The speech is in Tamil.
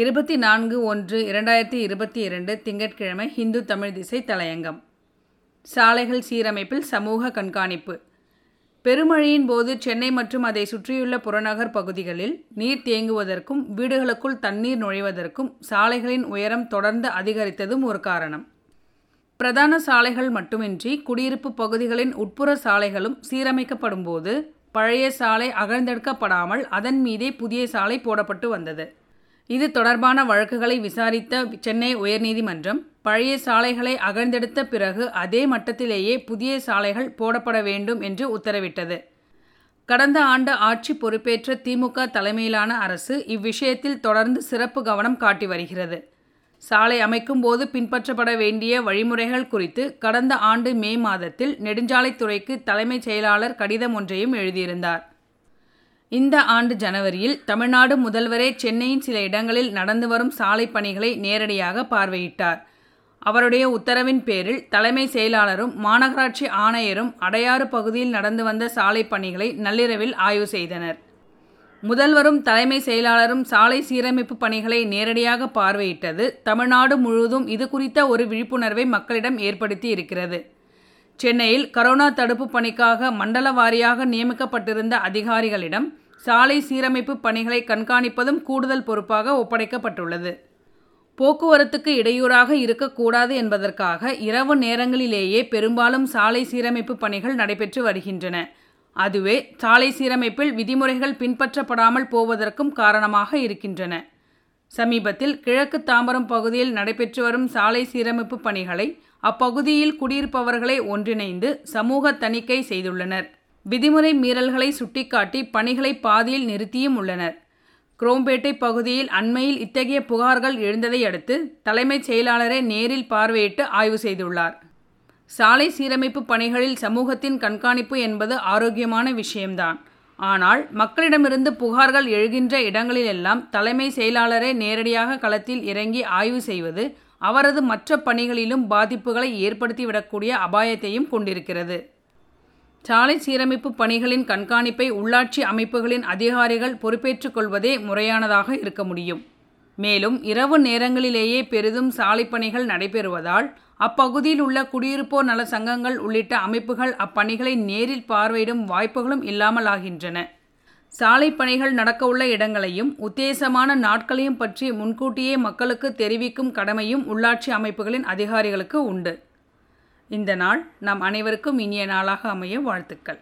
இருபத்தி நான்கு ஒன்று இரண்டாயிரத்தி இருபத்தி இரண்டு திங்கட்கிழமை ஹிந்து தமிழ் திசை தலையங்கம். சாலைகள் சீரமைப்பில் சமூக கண்காணிப்பு. பெருமழையின் போது சென்னை மற்றும் அதை சுற்றியுள்ள புறநகர் பகுதிகளில் நீர் தேங்குவதற்கும் வீடுகளுக்குள் தண்ணீர் நுழைவதற்கும் சாலைகளின் உயரம் தொடர்ந்து அதிகரித்ததும் ஒரு காரணம். பிரதான சாலைகள் மட்டுமின்றி குடியிருப்பு பகுதிகளின் உட்புற சாலைகளும் சீரமைக்கப்படும் போது பழைய சாலை அகழ்ந்தெடுக்கப்படாமல் அதன் மீதே புதிய சாலை போடப்பட்டு வந்தது. இது தொடர்பான வழக்குகளை விசாரித்த சென்னை உயர்நீதிமன்றம் பழைய சாலைகளை அகழ்ந்தெடுத்த பிறகு அதே மட்டத்திலேயே புதிய சாலைகள் போடப்பட வேண்டும் என்று உத்தரவிட்டது. கடந்த ஆண்டு ஆட்சி பொறுப்பேற்ற திமுக தலைமையிலான அரசு இவ்விஷயத்தில் தொடர்ந்து சிறப்பு கவனம் காட்டி வருகிறது. சாலை அமைக்கும் போது பின்பற்றப்பட வேண்டிய வழிமுறைகள் குறித்து கடந்த ஆண்டு மே மாதத்தில் நெடுஞ்சாலைத்துறைக்கு தலைமைச் செயலாளர் கடிதம் ஒன்றையும் எழுதியிருந்தார். இந்த ஆண்டு ஜனவரியில் தமிழ்நாடு முதல்வரே சென்னையின் சில இடங்களில் நடந்து வரும் சாலை பணிகளை நேரடியாக பார்வையிட்டார். அவருடைய உத்தரவின் பேரில் தலைமை செயலாளரும் மாநகராட்சி ஆணையரும் அடையாறு பகுதியில் நடந்து வந்த சாலை பணிகளை நள்ளிரவில் ஆய்வு செய்தனர். முதல்வரும் தலைமை செயலாளரும் சாலை சீரமைப்பு பணிகளை நேரடியாக பார்வையிட்டது தமிழ்நாடு முழுவதும் இது குறித்த ஒரு விழிப்புணர்வை மக்களிடம் ஏற்படுத்தி இருக்கிறது. சென்னையில் கரோனா தடுப்பு பணிக்காக மண்டல வாரியாக நியமிக்கப்பட்டிருந்த அதிகாரிகளிடம் சாலை சீரமைப்பு பணிகளை கண்காணிப்பதும் கூடுதல் பொறுப்பாக ஒப்படைக்கப்பட்டுள்ளது. போக்குவரத்துக்கு இடையூறாக இருக்கக்கூடாது என்பதற்காக இரவு நேரங்களிலேயே பெரும்பாலும் சாலை சீரமைப்பு பணிகள் நடைபெற்று வருகின்றன. அதுவே சாலை சீரமைப்பில் விதிமுறைகள் பின்பற்றப்படாமல் போவதற்கும் காரணமாக இருக்கின்றன. சமீபத்தில் கிழக்கு தாம்பரம் பகுதியில் நடைபெற்று வரும் சாலை சீரமைப்பு பணிகளை அப்பகுதியில் குடியிருப்பவர்களை ஒன்றிணைந்து சமூக தணிக்கை செய்துள்ளனர். விதிமுறை மீறல்களை சுட்டிக்காட்டி பணிகளை பாதியில் நிறுத்தியும் உள்ளனர். குரோம்பேட்டை பகுதியில் அண்மையில் இத்தகைய புகார்கள் எழுந்ததை அடுத்து தலைமைச் செயலாளரை நேரில் பார்வையிட்டு ஆய்வு செய்துள்ளார். சாலை சீரமைப்பு பணிகளில் சமூகத்தின் கண்காணிப்பு என்பது ஆரோக்கியமான விஷயம்தான். ஆனால் மக்களிடமிருந்து புகார்கள் எழுகின்ற இடங்களிலெல்லாம் தலைமை செயலாளரே நேரடியாக களத்தில் இறங்கி ஆய்வு செய்வது அவரது மற்ற பணிகளிலும் பாதிப்புகளை ஏற்படுத்திவிடக்கூடிய அபாயத்தையும் கொண்டிருக்கிறது. சாலை சீரமைப்பு பணிகளின் கண்காணிப்பை உள்ளாட்சி அமைப்புகளின் அதிகாரிகள் பொறுப்பேற்றுக் கொள்வதே முறையானதாக இருக்க முடியும். மேலும் இரவு நேரங்களிலேயே பெரிதும் சாலை பணிகள் நடைபெறுவதால் அப்பகுதியில் உள்ள குடியிருப்போர் நல சங்கங்கள் உள்ளிட்ட அமைப்புகள் அப்பணிகளை நேரில் பார்வையிடும் வாய்ப்புகளும் இல்லாமல் ஆகின்றன சாலை பணிகள் நடக்கவுள்ள இடங்களையும் உத்தேசமான நாட்களையும் பற்றி முன்கூட்டியே மக்களுக்கு தெரிவிக்கும் கடமையும் உள்ளாட்சி அமைப்புகளின் அதிகாரிகளுக்கு உண்டு. இந்த நாள் நம் அனைவருக்கும் இனிய நாளாக அமைய வாழ்த்துக்கள்.